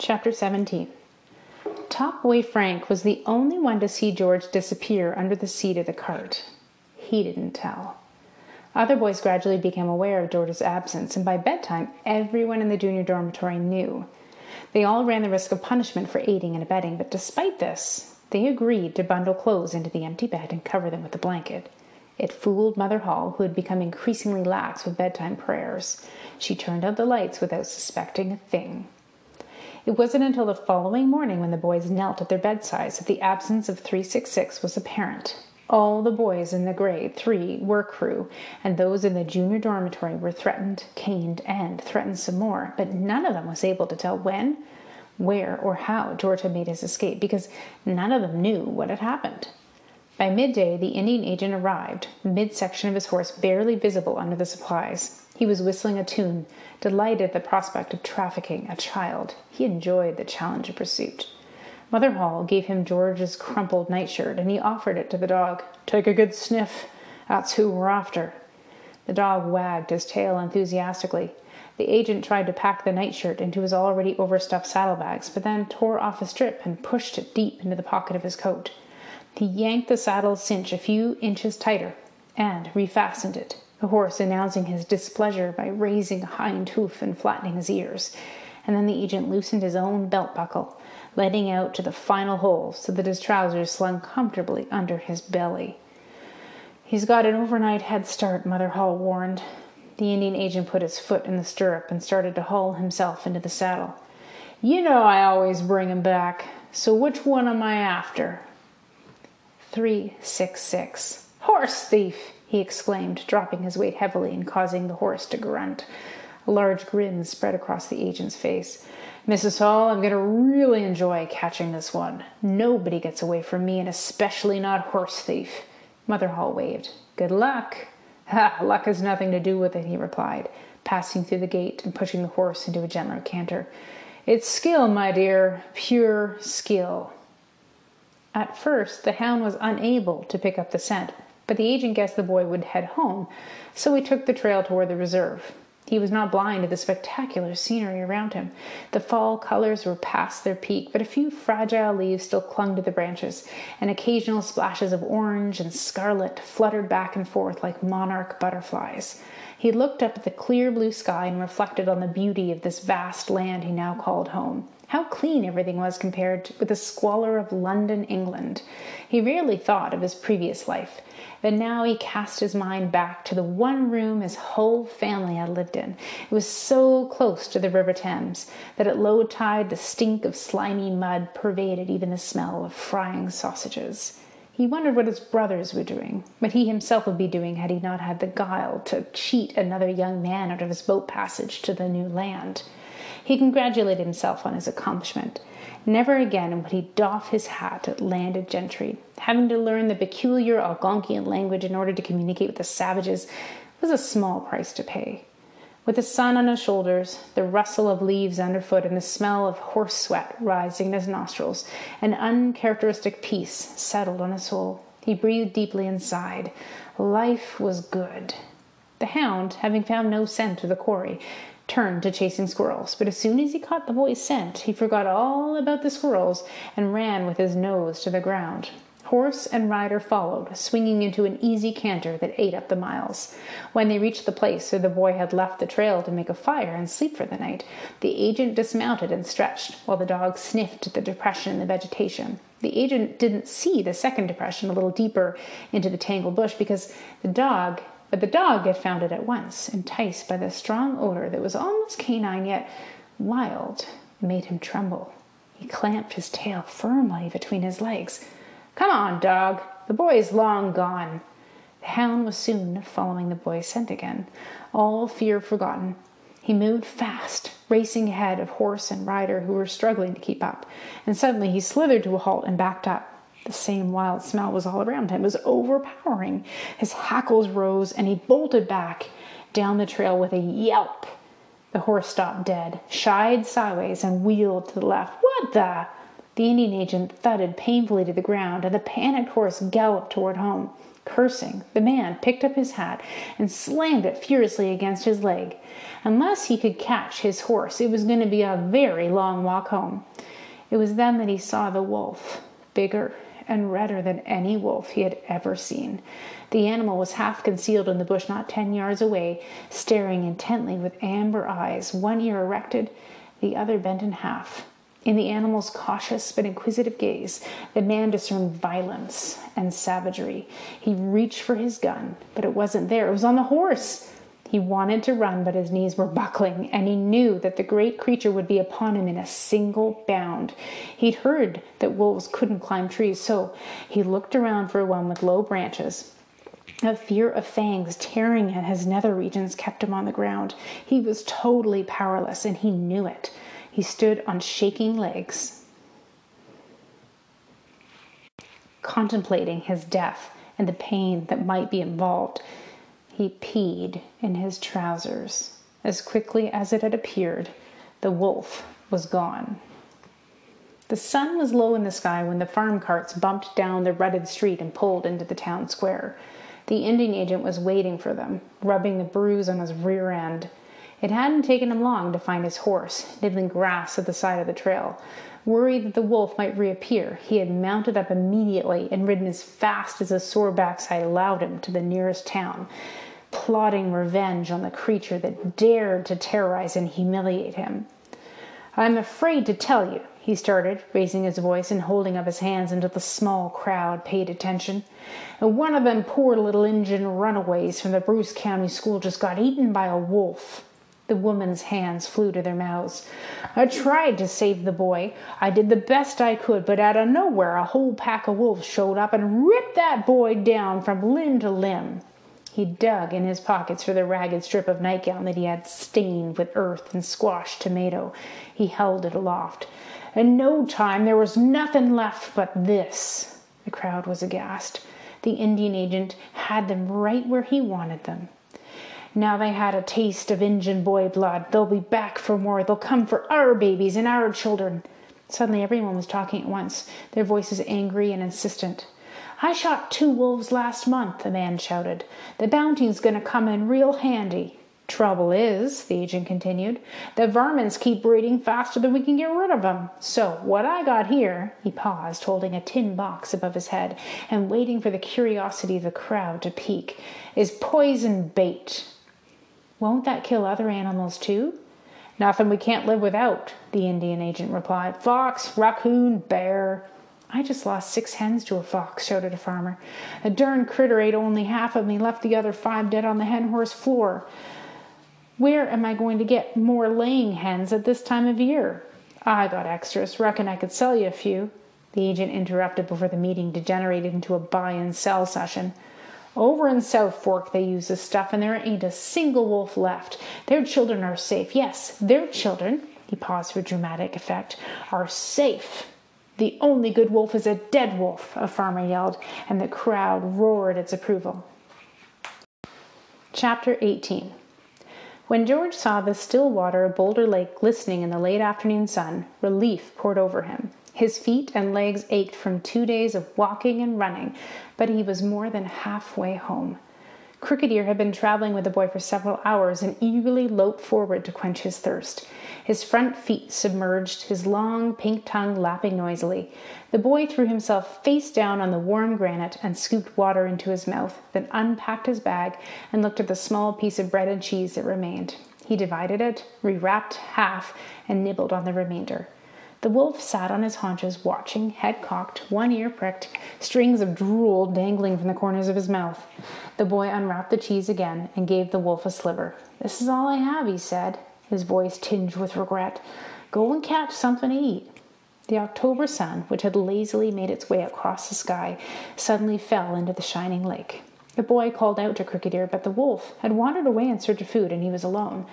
Chapter 17 Top Boy Frank was the only one to see George disappear under the seat of the cart. He didn't tell. Other boys gradually became aware of George's absence, and by bedtime everyone in the junior dormitory knew. They all ran the risk of punishment for aiding and abetting, but despite this, they agreed to bundle clothes into the empty bed and cover them with a blanket. It fooled Mother Hall, who had become increasingly lax with bedtime prayers. She turned out the lights without suspecting a thing. It wasn't until the following morning, when the boys knelt at their bedsides, that the absence of 366 was apparent. All the boys in the grade 3 were crew and those in the junior dormitory were threatened, caned, and threatened some more, but none of them was able to tell when, where, or how George had made his escape because none of them knew what had happened. By midday, the Indian agent arrived, midsection of his horse barely visible under the supplies. He was whistling a tune, delighted at the prospect of trafficking a child. He enjoyed the challenge of pursuit. Mother Hall gave him George's crumpled nightshirt, and he offered it to the dog. Take a good sniff. That's who we're after. The dog wagged his tail enthusiastically. The agent tried to pack the nightshirt into his already overstuffed saddlebags, but then tore off a strip and pushed it deep into the pocket of his coat. He yanked the saddle cinch a few inches tighter and refastened it, the horse announcing his displeasure by raising a hind hoof and flattening his ears. And then the agent loosened his own belt buckle, letting out to the final hole so that his trousers slung comfortably under his belly. He's got an overnight head start, Mother Hall warned. The Indian agent put his foot in the stirrup and started to haul himself into the saddle. You know I always bring him back, so which one am I after? 366. Horse thief! he exclaimed, dropping his weight heavily and causing the horse to grunt. A large grin spread across the agent's face. Mrs. Hall, I'm going to really enjoy catching this one. Nobody gets away from me, and especially not horse thief. Mother Hall waved. Good luck. Ha, luck has nothing to do with it, he replied, passing through the gate and pushing the horse into a gentler canter. It's skill, my dear, pure skill. At first, the hound was unable to pick up the scent, but the agent guessed the boy would head home, so he took the trail toward the reserve. He was not blind to the spectacular scenery around him. The fall colors were past their peak, but a few fragile leaves still clung to the branches, and occasional splashes of orange and scarlet fluttered back and forth like monarch butterflies. He looked up at the clear blue sky and reflected on the beauty of this vast land he now called home. How clean everything was compared with the squalor of London, England. He rarely thought of his previous life, but now he cast his mind back to the one room his whole family had lived in. It was so close to the River Thames that at low tide the stink of slimy mud pervaded even the smell of frying sausages. He wondered what his brothers were doing, what he himself would be doing had he not had the guile to cheat another young man out of his boat passage to the new land. He congratulated himself on his accomplishment. Never again would he doff his hat at landed gentry. Having to learn the peculiar Algonquian language in order to communicate with the savages was a small price to pay. With the sun on his shoulders, the rustle of leaves underfoot, and the smell of horse sweat rising in his nostrils, an uncharacteristic peace settled on his soul. He breathed deeply and sighed. Life was good. The hound, having found no scent of the quarry, turned to chasing squirrels, but as soon as he caught the boy's scent, he forgot all about the squirrels and ran with his nose to the ground. Horse and rider followed, swinging into an easy canter that ate up the miles. When they reached the place where the boy had left the trail to make a fire and sleep for the night, the agent dismounted and stretched, while the dog sniffed at the depression in the vegetation. The agent didn't see the second depression a little deeper into the tangled bush because the dog but the dog had found it at once, enticed by the strong odor that was almost canine yet wild. It made him tremble. He clamped his tail firmly between his legs. Come on, dog. The boy's long gone. The hound was soon following the boy's scent again, all fear forgotten. He moved fast, racing ahead of horse and rider who were struggling to keep up, and suddenly he slithered to a halt and backed up. The same wild smell was all around him. It was overpowering. His hackles rose and he bolted back down the trail with a yelp. The horse stopped dead, shied sideways, and wheeled to the left. What the? The Indian agent thudded painfully to the ground, and the panicked horse galloped toward home. Cursing, the man picked up his hat and slammed it furiously against his leg. Unless he could catch his horse, it was going to be a very long walk home. It was then that he saw the wolf, bigger and redder than any wolf he had ever seen. The animal was half concealed in the bush not ten yards away, staring intently with amber eyes, one ear erected, the other bent in half. In the animal's cautious but inquisitive gaze, the man discerned violence and savagery. He reached for his gun, but it wasn't there. It was on the horse. He wanted to run, but his knees were buckling, and he knew that the great creature would be upon him in a single bound. He'd heard that wolves couldn't climb trees, so he looked around for one with low branches. A fear of fangs tearing at his nether regions kept him on the ground. He was totally powerless, and he knew it. He stood on shaking legs, contemplating his death and the pain that might be involved. He peed in his trousers. As quickly as it had appeared, the wolf was gone. The sun was low in the sky when the farm carts bumped down the rutted street and pulled into the town square. The Indian agent was waiting for them, rubbing the bruise on his rear end. It hadn't taken him long to find his horse, nibbling grass at the side of the trail. Worried that the wolf might reappear, he had mounted up immediately and ridden as fast as his sore backside allowed him to the nearest town, plotting revenge on the creature that dared to terrorize and humiliate him. I'm afraid to tell you, he started, raising his voice and holding up his hands until the small crowd paid attention. One of them poor little Injun runaways from the Bruce County School just got eaten by a wolf. The woman's hands flew to their mouths. I tried to save the boy. I did the best I could, but out of nowhere a whole pack of wolves showed up and ripped that boy down from limb to limb. He dug in his pockets for the ragged strip of nightgown that he had stained with earth and squashed tomato. He held it aloft. In no time there was nothing left but this. The crowd was aghast. The Indian agent had them right where he wanted them. Now they had a taste of Injun boy blood. They'll be back for more. They'll come for our babies and our children. Suddenly everyone was talking at once, their voices angry and insistent. I shot two wolves last month, the man shouted. The bounty's gonna come in real handy. Trouble is, the agent continued, the varmints keep breeding faster than we can get rid of them. So, what I got here, he paused, holding a tin box above his head and waiting for the curiosity of the crowd to peak, is poison bait. Won't that kill other animals too? Nothing we can't live without, the Indian agent replied. Fox, raccoon, bear. I just lost six hens to a fox, shouted a farmer. The darn critter ate only half of me, left the other five dead on the hen horse floor. Where am I going to get more laying hens at this time of year? I got extras. Reckon I could sell you a few. The agent interrupted before the meeting degenerated into a buy and sell session. Over in South Fork, they use this stuff, and there ain't a single wolf left. Their children are safe. Yes, their children, he paused for dramatic effect, are safe. The only good wolf is a dead wolf, a farmer yelled, and the crowd roared its approval. Chapter 18 When George saw the still water of Boulder Lake glistening in the late afternoon sun, relief poured over him. His feet and legs ached from two days of walking and running, but he was more than halfway home. Crooked Ear had been traveling with the boy for several hours and eagerly loped forward to quench his thirst. His front feet submerged, his long pink tongue lapping noisily. The boy threw himself face down on the warm granite and scooped water into his mouth, then unpacked his bag and looked at the small piece of bread and cheese that remained. He divided it, rewrapped half, and nibbled on the remainder. The wolf sat on his haunches, watching, head cocked, one ear pricked, strings of drool dangling from the corners of his mouth. The boy unwrapped the cheese again and gave the wolf a sliver. This is all I have, he said, his voice tinged with regret. Go and catch something to eat. The October sun, which had lazily made its way across the sky, suddenly fell into the shining lake. The boy called out to Crooked Ear, but the wolf had wandered away in search of food, and he was alone.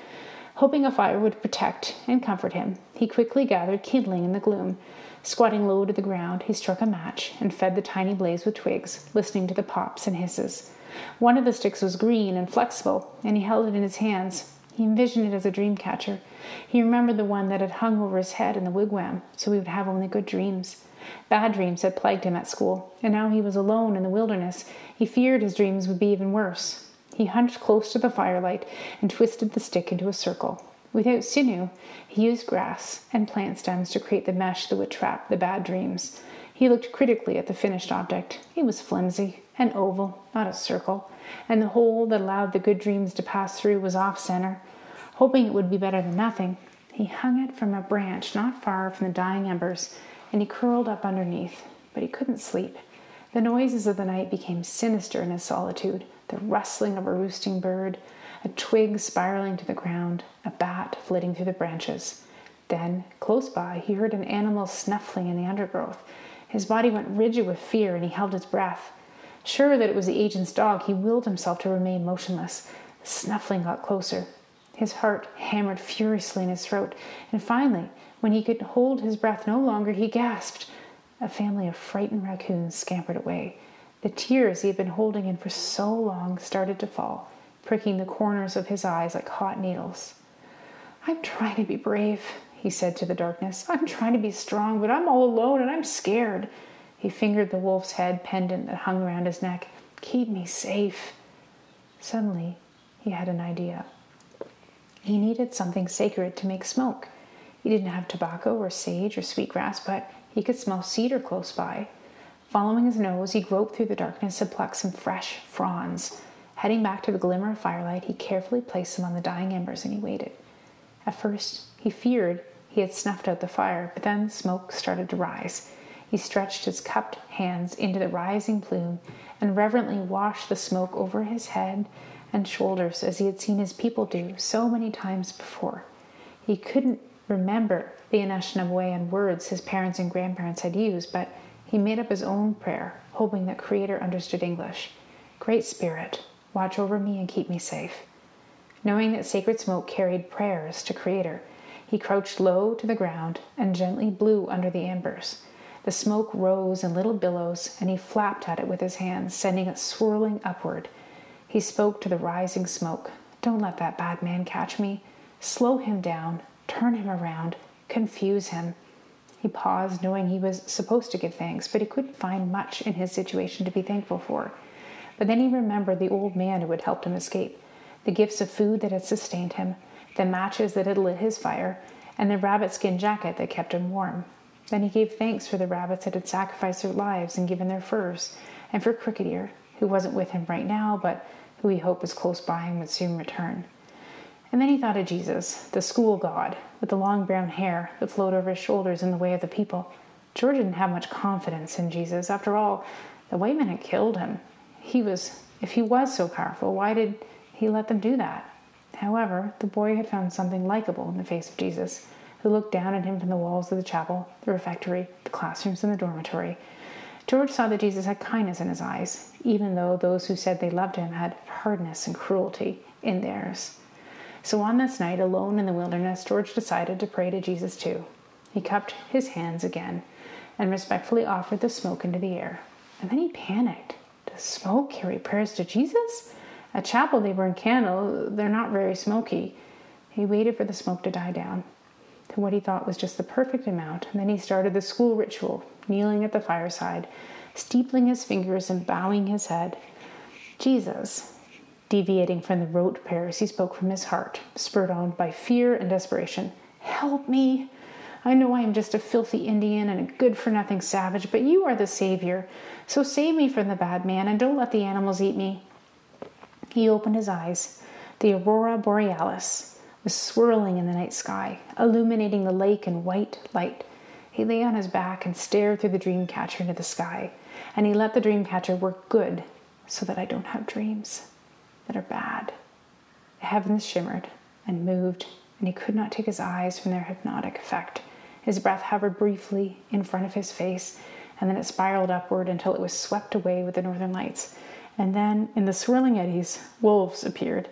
Hoping a fire would protect and comfort him, he quickly gathered kindling in the gloom. Squatting low to the ground, he struck a match and fed the tiny blaze with twigs, listening to the pops and hisses. One of the sticks was green and flexible, and he held it in his hands. He envisioned it as a dream catcher. He remembered the one that had hung over his head in the wigwam, so he would have only good dreams. Bad dreams had plagued him at school, and now he was alone in the wilderness. He feared his dreams would be even worse. He hunched close to the firelight and twisted the stick into a circle. Without sinew, he used grass and plant stems to create the mesh that would trap the bad dreams. He looked critically at the finished object. It was flimsy, an oval, not a circle, and the hole that allowed the good dreams to pass through was off center. Hoping it would be better than nothing, he hung it from a branch not far from the dying embers, and he curled up underneath, but he couldn't sleep. The noises of the night became sinister in his solitude the rustling of a roosting bird, a twig spiraling to the ground, a bat flitting through the branches. Then, close by, he heard an animal snuffling in the undergrowth. His body went rigid with fear and he held his breath. Sure that it was the agent's dog, he willed himself to remain motionless. The snuffling got closer. His heart hammered furiously in his throat, and finally, when he could hold his breath no longer, he gasped. A family of frightened raccoons scampered away. The tears he had been holding in for so long started to fall, pricking the corners of his eyes like hot needles. I'm trying to be brave, he said to the darkness. I'm trying to be strong, but I'm all alone and I'm scared. He fingered the wolf's head pendant that hung around his neck. Keep me safe. Suddenly, he had an idea. He needed something sacred to make smoke. He didn't have tobacco or sage or sweetgrass, but he could smell cedar close by. Following his nose, he groped through the darkness to pluck some fresh fronds. Heading back to the glimmer of firelight, he carefully placed them on the dying embers and he waited. At first, he feared he had snuffed out the fire, but then smoke started to rise. He stretched his cupped hands into the rising plume and reverently washed the smoke over his head and shoulders as he had seen his people do so many times before. He couldn't remember the Anishinaabe words his parents and grandparents had used, but he made up his own prayer, hoping that Creator understood English. Great Spirit, watch over me and keep me safe. Knowing that sacred smoke carried prayers to Creator, he crouched low to the ground and gently blew under the embers. The smoke rose in little billows, and he flapped at it with his hands, sending it swirling upward. He spoke to the rising smoke. Don't let that bad man catch me. Slow him down, turn him around, confuse him. He paused, knowing he was supposed to give thanks, but he couldn't find much in his situation to be thankful for. But then he remembered the old man who had helped him escape, the gifts of food that had sustained him, the matches that had lit his fire, and the rabbit skin jacket that kept him warm. Then he gave thanks for the rabbits that had sacrificed their lives and given their furs, and for Crooked Ear, who wasn't with him right now, but who he hoped was close by and would soon return. And then he thought of Jesus, the school god, with the long brown hair that flowed over his shoulders in the way of the people. George didn't have much confidence in Jesus. After all, the white men had killed him. He was, if he was so powerful, why did he let them do that? However, the boy had found something likable in the face of Jesus, who looked down at him from the walls of the chapel, the refectory, the classrooms, and the dormitory. George saw that Jesus had kindness in his eyes, even though those who said they loved him had hardness and cruelty in theirs. So on this night, alone in the wilderness, George decided to pray to Jesus too. He cupped his hands again and respectfully offered the smoke into the air. And then he panicked. Does smoke carry prayers to Jesus? At chapel, they burn candles. They're not very smoky. He waited for the smoke to die down to what he thought was just the perfect amount, and then he started the school ritual, kneeling at the fireside, steepling his fingers and bowing his head. Jesus, Deviating from the rote prayers, he spoke from his heart, spurred on by fear and desperation. Help me! I know I am just a filthy Indian and a good for nothing savage, but you are the Savior. So save me from the bad man and don't let the animals eat me. He opened his eyes. The aurora borealis was swirling in the night sky, illuminating the lake in white light. He lay on his back and stared through the dream catcher into the sky, and he let the dream catcher work good so that I don't have dreams that are bad. The heavens shimmered and moved, and he could not take his eyes from their hypnotic effect. His breath hovered briefly in front of his face, and then it spiraled upward until it was swept away with the northern lights. And then, in the swirling eddies, wolves appeared.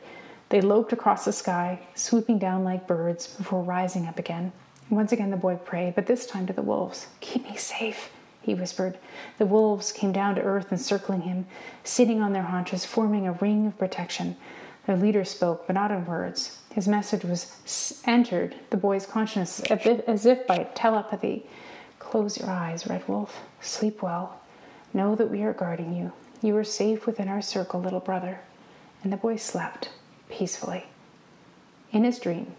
They loped across the sky, swooping down like birds before rising up again. Once again the boy prayed, but this time to the wolves. Keep me safe he whispered. The wolves came down to earth, encircling him, sitting on their haunches, forming a ring of protection. Their leader spoke, but not in words. His message was entered the boy's consciousness as if by telepathy. Close your eyes, Red Wolf. Sleep well. Know that we are guarding you. You are safe within our circle, little brother. And the boy slept peacefully. In his dream,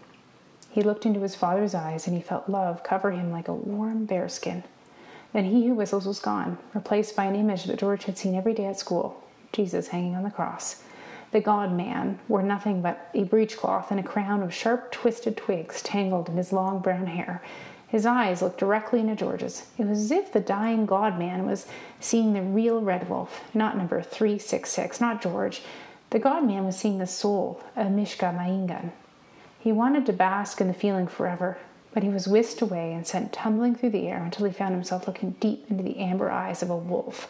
he looked into his father's eyes and he felt love cover him like a warm bearskin. Then he who whistles was gone, replaced by an image that George had seen every day at school Jesus hanging on the cross. The God man wore nothing but a breechcloth and a crown of sharp, twisted twigs tangled in his long brown hair. His eyes looked directly into George's. It was as if the dying God man was seeing the real Red Wolf, not number 366, not George. The God man was seeing the soul of Mishka Maingan, he wanted to bask in the feeling forever, but he was whisked away and sent tumbling through the air until he found himself looking deep into the amber eyes of a wolf.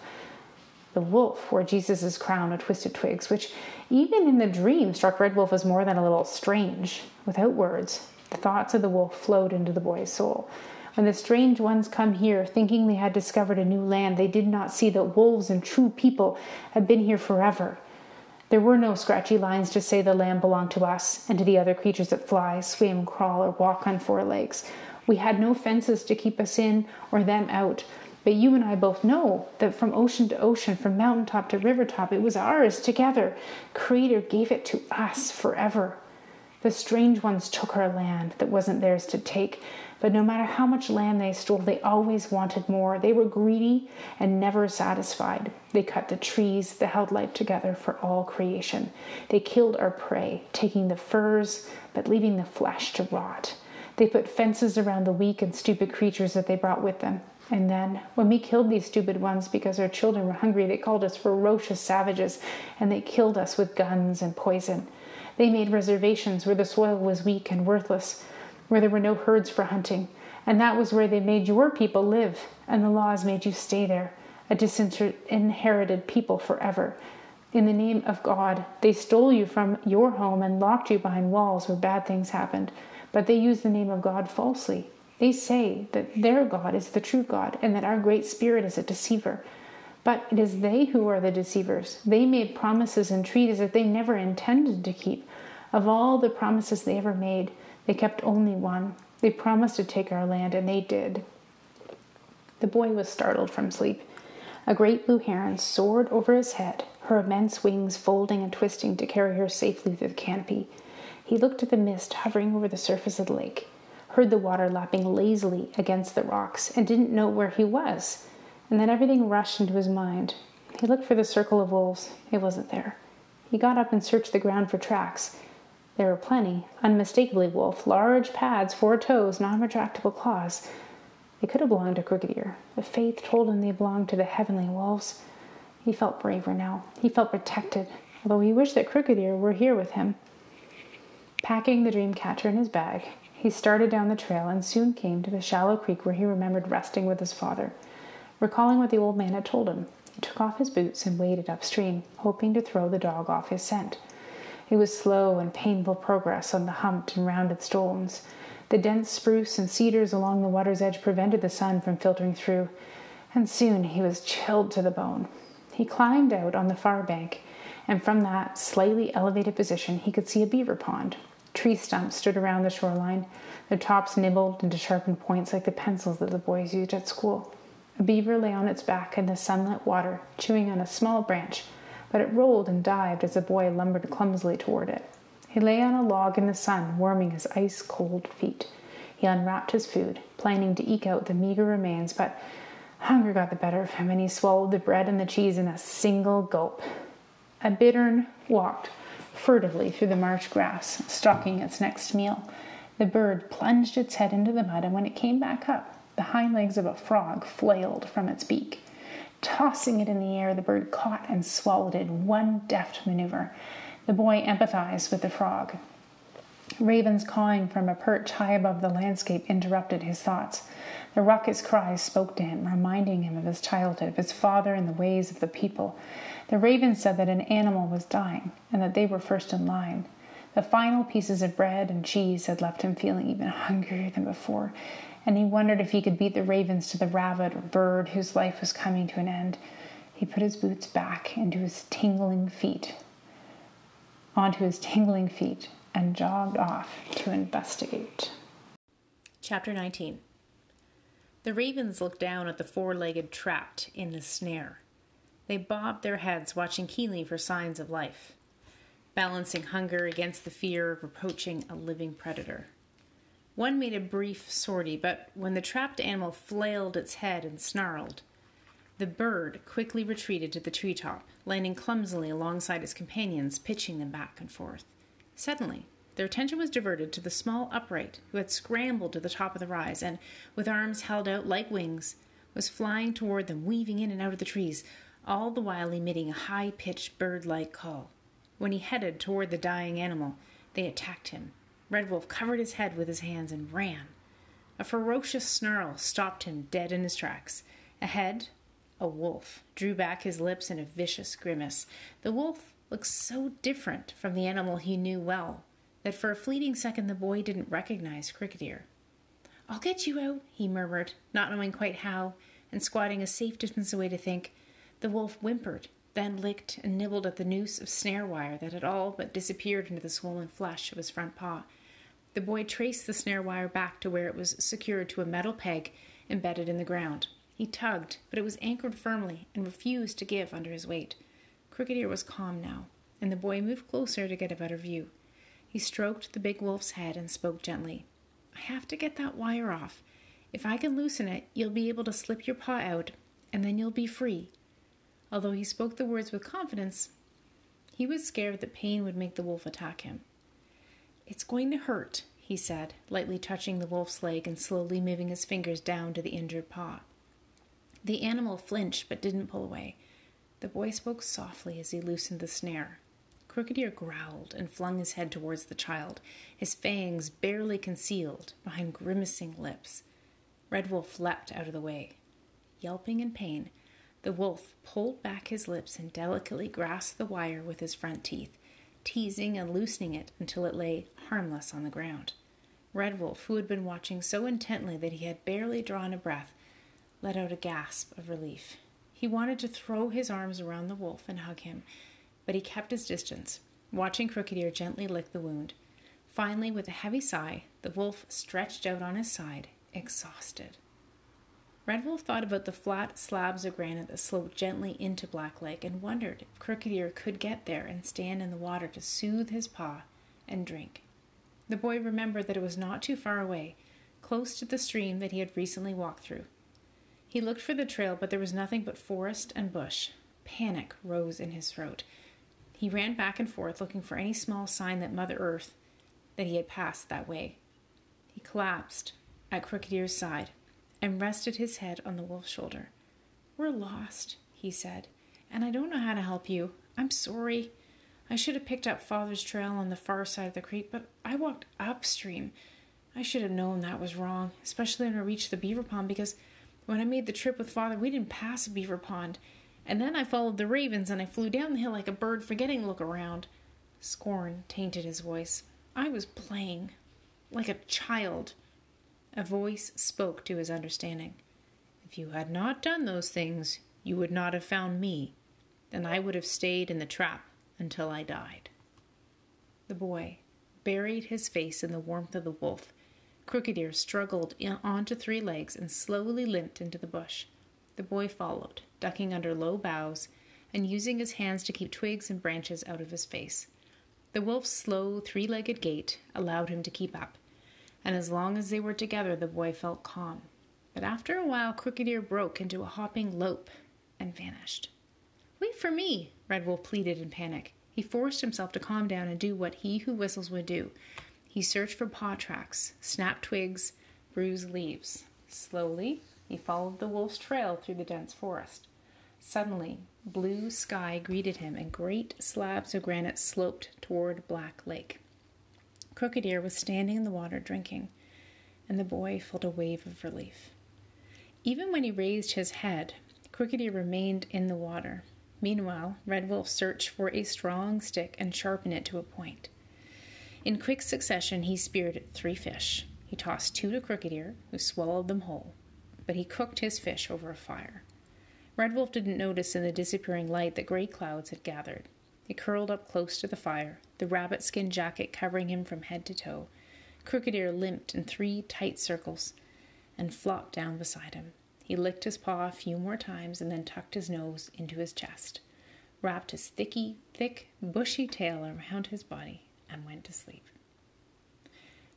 The wolf wore Jesus' crown of twisted twigs, which even in the dream struck Red Wolf as more than a little strange. Without words, the thoughts of the wolf flowed into the boy's soul. When the strange ones come here, thinking they had discovered a new land, they did not see that wolves and true people had been here forever. There were no scratchy lines to say the land belonged to us and to the other creatures that fly, swim, crawl, or walk on four legs. We had no fences to keep us in or them out. But you and I both know that from ocean to ocean, from mountaintop to river top, it was ours together. Creator gave it to us forever. The strange ones took our land that wasn't theirs to take, but no matter how much land they stole, they always wanted more. They were greedy and never satisfied. They cut the trees that held life together for all creation. They killed our prey, taking the furs, but leaving the flesh to rot. They put fences around the weak and stupid creatures that they brought with them. And then, when we killed these stupid ones because our children were hungry, they called us ferocious savages and they killed us with guns and poison. They made reservations where the soil was weak and worthless where there were no herds for hunting, and that was where they made your people live, and the laws made you stay there, a disinherited people forever. In the name of God, they stole you from your home and locked you behind walls where bad things happened, but they used the name of God falsely. They say that their God is the true God and that our great spirit is a deceiver. But it is they who are the deceivers. They made promises and treaties that they never intended to keep. Of all the promises they ever made, they kept only one. They promised to take our land, and they did. The boy was startled from sleep. A great blue heron soared over his head, her immense wings folding and twisting to carry her safely through the canopy. He looked at the mist hovering over the surface of the lake, heard the water lapping lazily against the rocks, and didn't know where he was. And then everything rushed into his mind. He looked for the circle of wolves. It wasn't there. He got up and searched the ground for tracks. There were plenty, unmistakably wolf, large pads, four toes, non retractable claws. They could have belonged to Crooked Ear, but faith told him they belonged to the heavenly wolves. He felt braver now. He felt protected, although he wished that Crooked Ear were here with him. Packing the dream catcher in his bag, he started down the trail and soon came to the shallow creek where he remembered resting with his father. Recalling what the old man had told him, he took off his boots and waded upstream, hoping to throw the dog off his scent. It was slow and painful progress on the humped and rounded stones. The dense spruce and cedars along the water's edge prevented the sun from filtering through, and soon he was chilled to the bone. He climbed out on the far bank, and from that slightly elevated position he could see a beaver pond. Tree stumps stood around the shoreline, their tops nibbled into sharpened points like the pencils that the boys used at school. A beaver lay on its back in the sunlit water, chewing on a small branch but it rolled and dived as the boy lumbered clumsily toward it. He lay on a log in the sun, warming his ice cold feet. He unwrapped his food, planning to eke out the meager remains, but hunger got the better of him, and he swallowed the bread and the cheese in a single gulp. A bittern walked furtively through the marsh grass, stalking its next meal. The bird plunged its head into the mud, and when it came back up, the hind legs of a frog flailed from its beak. Tossing it in the air, the bird caught and swallowed it in one deft maneuver. The boy empathized with the frog. Ravens cawing from a perch high above the landscape interrupted his thoughts. The raucous cries spoke to him, reminding him of his childhood, of his father, and the ways of the people. The ravens said that an animal was dying, and that they were first in line. The final pieces of bread and cheese had left him feeling even hungrier than before, and he wondered if he could beat the ravens to the rabbit or bird whose life was coming to an end. He put his boots back into his tingling feet. onto his tingling feet and jogged off to investigate. Chapter 19 The ravens looked down at the four legged trapped in the snare. They bobbed their heads, watching keenly for signs of life, balancing hunger against the fear of approaching a living predator. One made a brief sortie, but when the trapped animal flailed its head and snarled, the bird quickly retreated to the treetop, landing clumsily alongside its companions, pitching them back and forth. Suddenly, their attention was diverted to the small upright who had scrambled to the top of the rise and, with arms held out like wings, was flying toward them, weaving in and out of the trees, all the while emitting a high pitched bird like call. When he headed toward the dying animal, they attacked him. Red Wolf covered his head with his hands and ran. A ferocious snarl stopped him dead in his tracks. Ahead, a wolf drew back his lips in a vicious grimace. The wolf looked so different from the animal he knew well that for a fleeting second the boy didn't recognize Crooked Ear. I'll get you out, he murmured, not knowing quite how, and squatting a safe distance away to think. The wolf whimpered, then licked and nibbled at the noose of snare wire that had all but disappeared into the swollen flesh of his front paw. The boy traced the snare wire back to where it was secured to a metal peg embedded in the ground. He tugged, but it was anchored firmly and refused to give under his weight. Crooked Ear was calm now, and the boy moved closer to get a better view. He stroked the big wolf's head and spoke gently. I have to get that wire off. If I can loosen it, you'll be able to slip your paw out, and then you'll be free. Although he spoke the words with confidence, he was scared that pain would make the wolf attack him. It's going to hurt, he said, lightly touching the wolf's leg and slowly moving his fingers down to the injured paw. The animal flinched but didn't pull away. The boy spoke softly as he loosened the snare. Crooked Ear growled and flung his head towards the child, his fangs barely concealed behind grimacing lips. Red Wolf leapt out of the way. Yelping in pain, the wolf pulled back his lips and delicately grasped the wire with his front teeth teasing and loosening it until it lay harmless on the ground. Red Wolf, who had been watching so intently that he had barely drawn a breath, let out a gasp of relief. He wanted to throw his arms around the wolf and hug him, but he kept his distance, watching Crooked Ear gently lick the wound. Finally, with a heavy sigh, the wolf stretched out on his side, exhausted. Red Wolf thought about the flat slabs of granite that sloped gently into Black Lake and wondered if Crooked Ear could get there and stand in the water to soothe his paw and drink. The boy remembered that it was not too far away, close to the stream that he had recently walked through. He looked for the trail, but there was nothing but forest and bush. Panic rose in his throat. He ran back and forth looking for any small sign that Mother Earth that he had passed that way. He collapsed at Crooked Ear's side and rested his head on the wolf's shoulder. We're lost, he said, and I don't know how to help you. I'm sorry. I should have picked up Father's trail on the far side of the creek, but I walked upstream. I should have known that was wrong, especially when I reached the beaver pond, because when I made the trip with Father, we didn't pass a beaver pond. And then I followed the ravens and I flew down the hill like a bird, forgetting to look around. Scorn tainted his voice. I was playing like a child. A voice spoke to his understanding. If you had not done those things, you would not have found me. Then I would have stayed in the trap until I died. The boy buried his face in the warmth of the wolf. Crooked Ear struggled onto three legs and slowly limped into the bush. The boy followed, ducking under low boughs and using his hands to keep twigs and branches out of his face. The wolf's slow, three legged gait allowed him to keep up and as long as they were together, the boy felt calm. But after a while, Crooked Ear broke into a hopping lope and vanished. Wait for me, Red Wolf pleaded in panic. He forced himself to calm down and do what he who whistles would do. He searched for paw tracks, snapped twigs, bruised leaves. Slowly, he followed the wolf's trail through the dense forest. Suddenly, blue sky greeted him, and great slabs of granite sloped toward Black Lake. Crooked Ear was standing in the water drinking, and the boy felt a wave of relief. Even when he raised his head, Crooked Ear remained in the water. Meanwhile, Red Wolf searched for a strong stick and sharpened it to a point. In quick succession, he speared three fish. He tossed two to Crooked Ear, who swallowed them whole, but he cooked his fish over a fire. Red Wolf didn't notice in the disappearing light that gray clouds had gathered. He curled up close to the fire, the rabbit skin jacket covering him from head to toe. Crooked Ear limped in three tight circles and flopped down beside him. He licked his paw a few more times and then tucked his nose into his chest, wrapped his thicky, thick, bushy tail around his body, and went to sleep.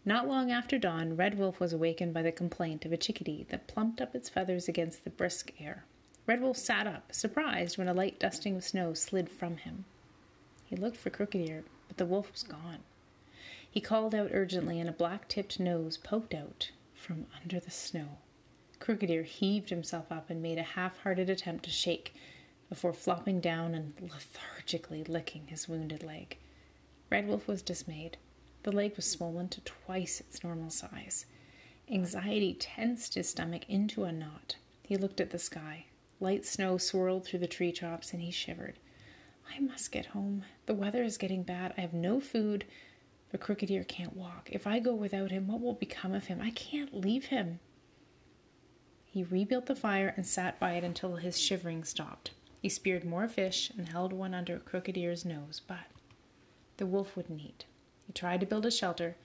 Not long after dawn, Red Wolf was awakened by the complaint of a chickadee that plumped up its feathers against the brisk air. Red Wolf sat up, surprised when a light dusting of snow slid from him. He looked for Crooked Ear, but the wolf was gone. He called out urgently, and a black tipped nose poked out from under the snow. Crooked Ear heaved himself up and made a half hearted attempt to shake before flopping down and lethargically licking his wounded leg. Red Wolf was dismayed. The leg was swollen to twice its normal size. Anxiety tensed his stomach into a knot. He looked at the sky. Light snow swirled through the tree tops, and he shivered. I must get home. The weather is getting bad. I have no food. But Crooked Ear can't walk. If I go without him, what will become of him? I can't leave him. He rebuilt the fire and sat by it until his shivering stopped. He speared more fish and held one under Crooked Ear's nose, but the wolf wouldn't eat. He tried to build a shelter,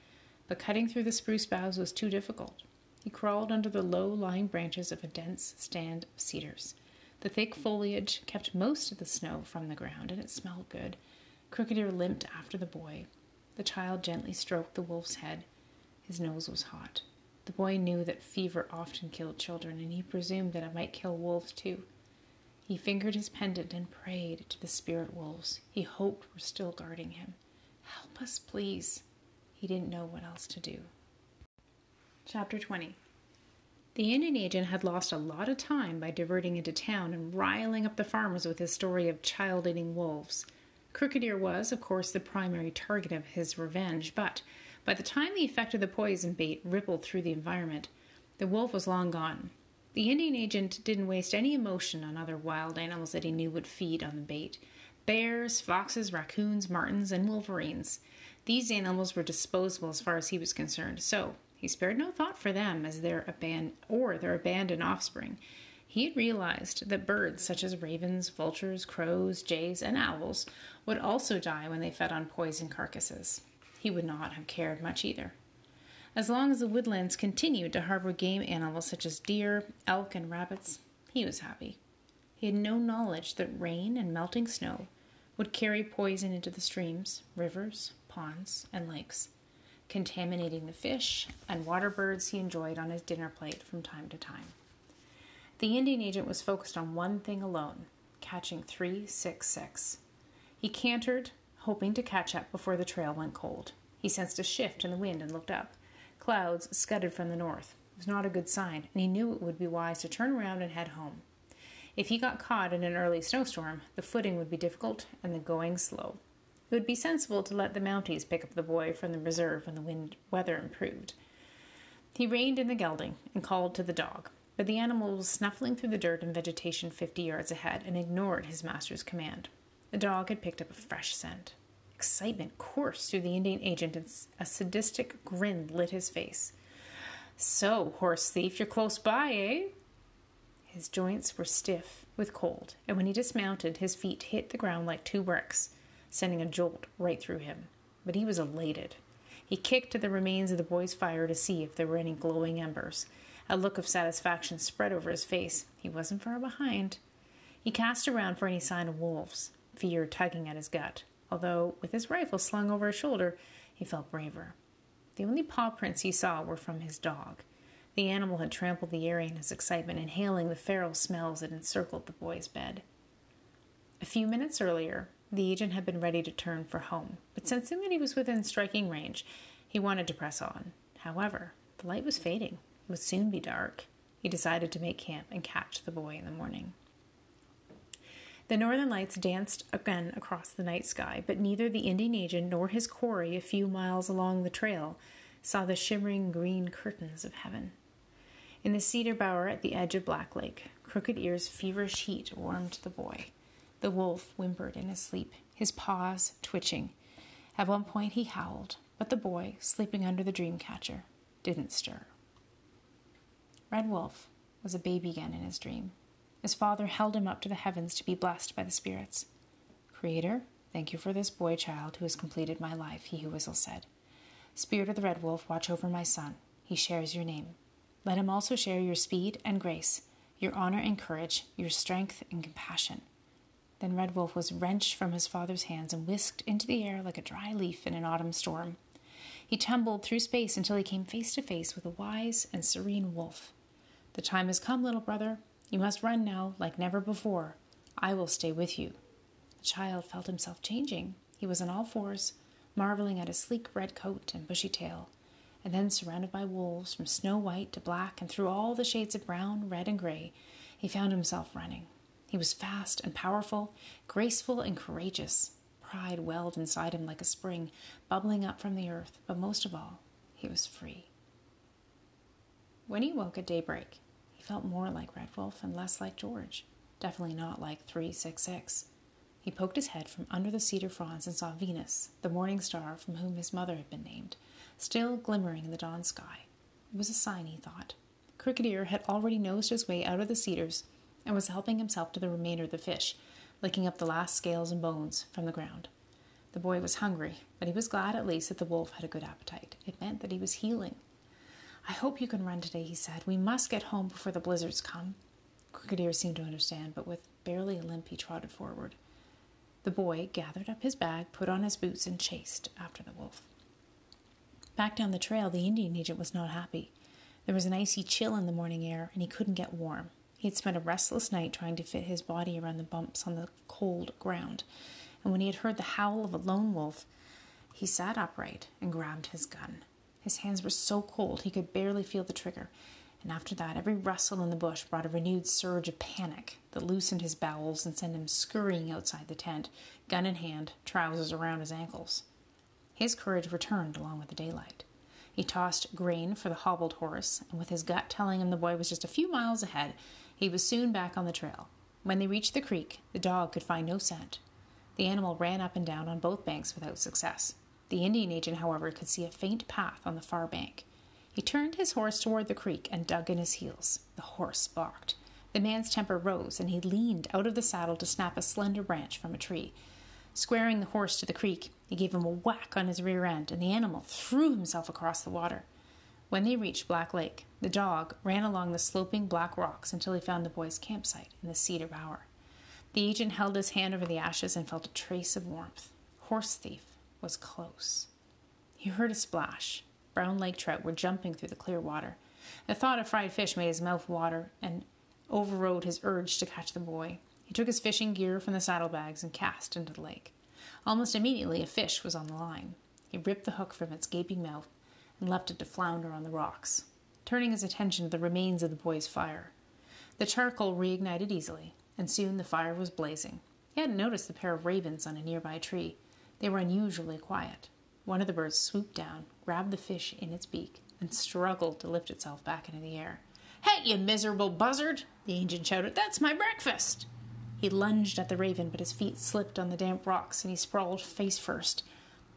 but cutting through the spruce boughs was too difficult. He crawled under the low lying branches of a dense stand of cedars. The thick foliage kept most of the snow from the ground, and it smelled good. Crooked Ear limped after the boy. The child gently stroked the wolf's head. His nose was hot. The boy knew that fever often killed children, and he presumed that it might kill wolves too. He fingered his pendant and prayed to the spirit wolves he hoped were still guarding him. Help us, please. He didn't know what else to do. Chapter 20 the Indian agent had lost a lot of time by diverting into town and riling up the farmers with his story of child eating wolves. Crooked Ear was, of course, the primary target of his revenge, but by the time the effect of the poison bait rippled through the environment, the wolf was long gone. The Indian agent didn't waste any emotion on other wild animals that he knew would feed on the bait bears, foxes, raccoons, martens, and wolverines. These animals were disposable as far as he was concerned, so he spared no thought for them as their aban- or their abandoned offspring. He had realized that birds such as ravens, vultures, crows, jays, and owls would also die when they fed on poison carcasses. He would not have cared much either. As long as the woodlands continued to harbor game animals such as deer, elk, and rabbits, he was happy. He had no knowledge that rain and melting snow would carry poison into the streams, rivers, ponds, and lakes contaminating the fish and water birds he enjoyed on his dinner plate from time to time. The Indian agent was focused on one thing alone catching 366. He cantered, hoping to catch up before the trail went cold. He sensed a shift in the wind and looked up. Clouds scudded from the north. It was not a good sign, and he knew it would be wise to turn around and head home. If he got caught in an early snowstorm, the footing would be difficult and the going slow. It would be sensible to let the Mounties pick up the boy from the reserve when the wind weather improved. He reined in the gelding and called to the dog, but the animal was snuffling through the dirt and vegetation fifty yards ahead and ignored his master's command. The dog had picked up a fresh scent. Excitement coursed through the Indian agent and a sadistic grin lit his face. So, horse thief, you're close by, eh? His joints were stiff with cold, and when he dismounted, his feet hit the ground like two bricks sending a jolt right through him. But he was elated. He kicked at the remains of the boy's fire to see if there were any glowing embers. A look of satisfaction spread over his face. He wasn't far behind. He cast around for any sign of wolves, fear tugging at his gut, although, with his rifle slung over his shoulder, he felt braver. The only paw prints he saw were from his dog. The animal had trampled the area in his excitement, inhaling the feral smells that encircled the boy's bed. A few minutes earlier, the agent had been ready to turn for home, but sensing that he was within striking range, he wanted to press on. However, the light was fading. It would soon be dark. He decided to make camp and catch the boy in the morning. The northern lights danced again across the night sky, but neither the Indian agent nor his quarry a few miles along the trail saw the shimmering green curtains of heaven. In the cedar bower at the edge of Black Lake, Crooked Ear's feverish heat warmed the boy. The wolf whimpered in his sleep, his paws twitching. At one point he howled, but the boy, sleeping under the dream catcher, didn't stir. Red Wolf was a baby again in his dream. His father held him up to the heavens to be blessed by the spirits. Creator, Thank you for this boy child who has completed my life, he who whistles said. Spirit of the Red Wolf, watch over my son. He shares your name. Let him also share your speed and grace, your honor and courage, your strength and compassion. Then Red Wolf was wrenched from his father's hands and whisked into the air like a dry leaf in an autumn storm. He tumbled through space until he came face to face with a wise and serene wolf. The time has come, little brother. You must run now like never before. I will stay with you. The child felt himself changing. He was on all fours, marveling at his sleek red coat and bushy tail, and then surrounded by wolves from snow white to black and through all the shades of brown, red, and gray, he found himself running. He was fast and powerful, graceful and courageous. Pride welled inside him like a spring, bubbling up from the earth, but most of all, he was free. When he woke at daybreak, he felt more like Red Wolf and less like George, definitely not like 366. He poked his head from under the cedar fronds and saw Venus, the morning star from whom his mother had been named, still glimmering in the dawn sky. It was a sign, he thought. Crooked Ear had already nosed his way out of the cedars and was helping himself to the remainder of the fish, licking up the last scales and bones from the ground. The boy was hungry, but he was glad at least that the wolf had a good appetite. It meant that he was healing. I hope you can run today, he said. We must get home before the blizzards come. Crooked seemed to understand, but with barely a limp he trotted forward. The boy gathered up his bag, put on his boots, and chased after the wolf. Back down the trail, the Indian agent was not happy. There was an icy chill in the morning air, and he couldn't get warm. He had spent a restless night trying to fit his body around the bumps on the cold ground, and when he had heard the howl of a lone wolf, he sat upright and grabbed his gun. His hands were so cold he could barely feel the trigger, and after that, every rustle in the bush brought a renewed surge of panic that loosened his bowels and sent him scurrying outside the tent, gun in hand, trousers around his ankles. His courage returned along with the daylight. He tossed grain for the hobbled horse, and with his gut telling him the boy was just a few miles ahead, he was soon back on the trail. When they reached the creek, the dog could find no scent. The animal ran up and down on both banks without success. The Indian agent, however, could see a faint path on the far bank. He turned his horse toward the creek and dug in his heels. The horse balked. The man's temper rose, and he leaned out of the saddle to snap a slender branch from a tree. Squaring the horse to the creek, he gave him a whack on his rear end, and the animal threw himself across the water. When they reached Black Lake, the dog ran along the sloping black rocks until he found the boy's campsite in the cedar bower. The agent held his hand over the ashes and felt a trace of warmth. Horse Thief was close. He heard a splash, brown lake trout were jumping through the clear water. The thought of fried fish made his mouth water and overrode his urge to catch the boy. He took his fishing gear from the saddlebags and cast into the lake. Almost immediately, a fish was on the line. He ripped the hook from its gaping mouth and left it to flounder on the rocks, turning his attention to the remains of the boy's fire. The charcoal reignited easily, and soon the fire was blazing. He hadn't noticed the pair of ravens on a nearby tree. They were unusually quiet. One of the birds swooped down, grabbed the fish in its beak, and struggled to lift itself back into the air. Hey, you miserable buzzard! the agent shouted. That's my breakfast! He lunged at the raven, but his feet slipped on the damp rocks and he sprawled face first.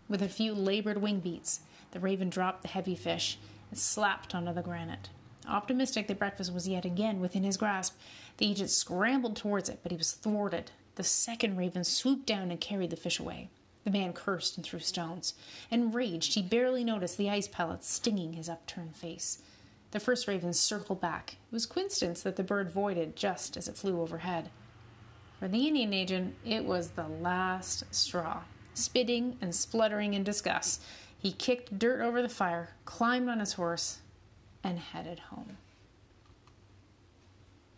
With a few labored wing beats, the raven dropped the heavy fish slapped onto the granite. Optimistic that breakfast was yet again within his grasp, the agent scrambled towards it, but he was thwarted. The second raven swooped down and carried the fish away. The man cursed and threw stones. Enraged, he barely noticed the ice pellets stinging his upturned face. The first raven circled back. It was coincidence that the bird voided just as it flew overhead. For the Indian agent, it was the last straw. Spitting and spluttering in disgust, he kicked dirt over the fire, climbed on his horse, and headed home.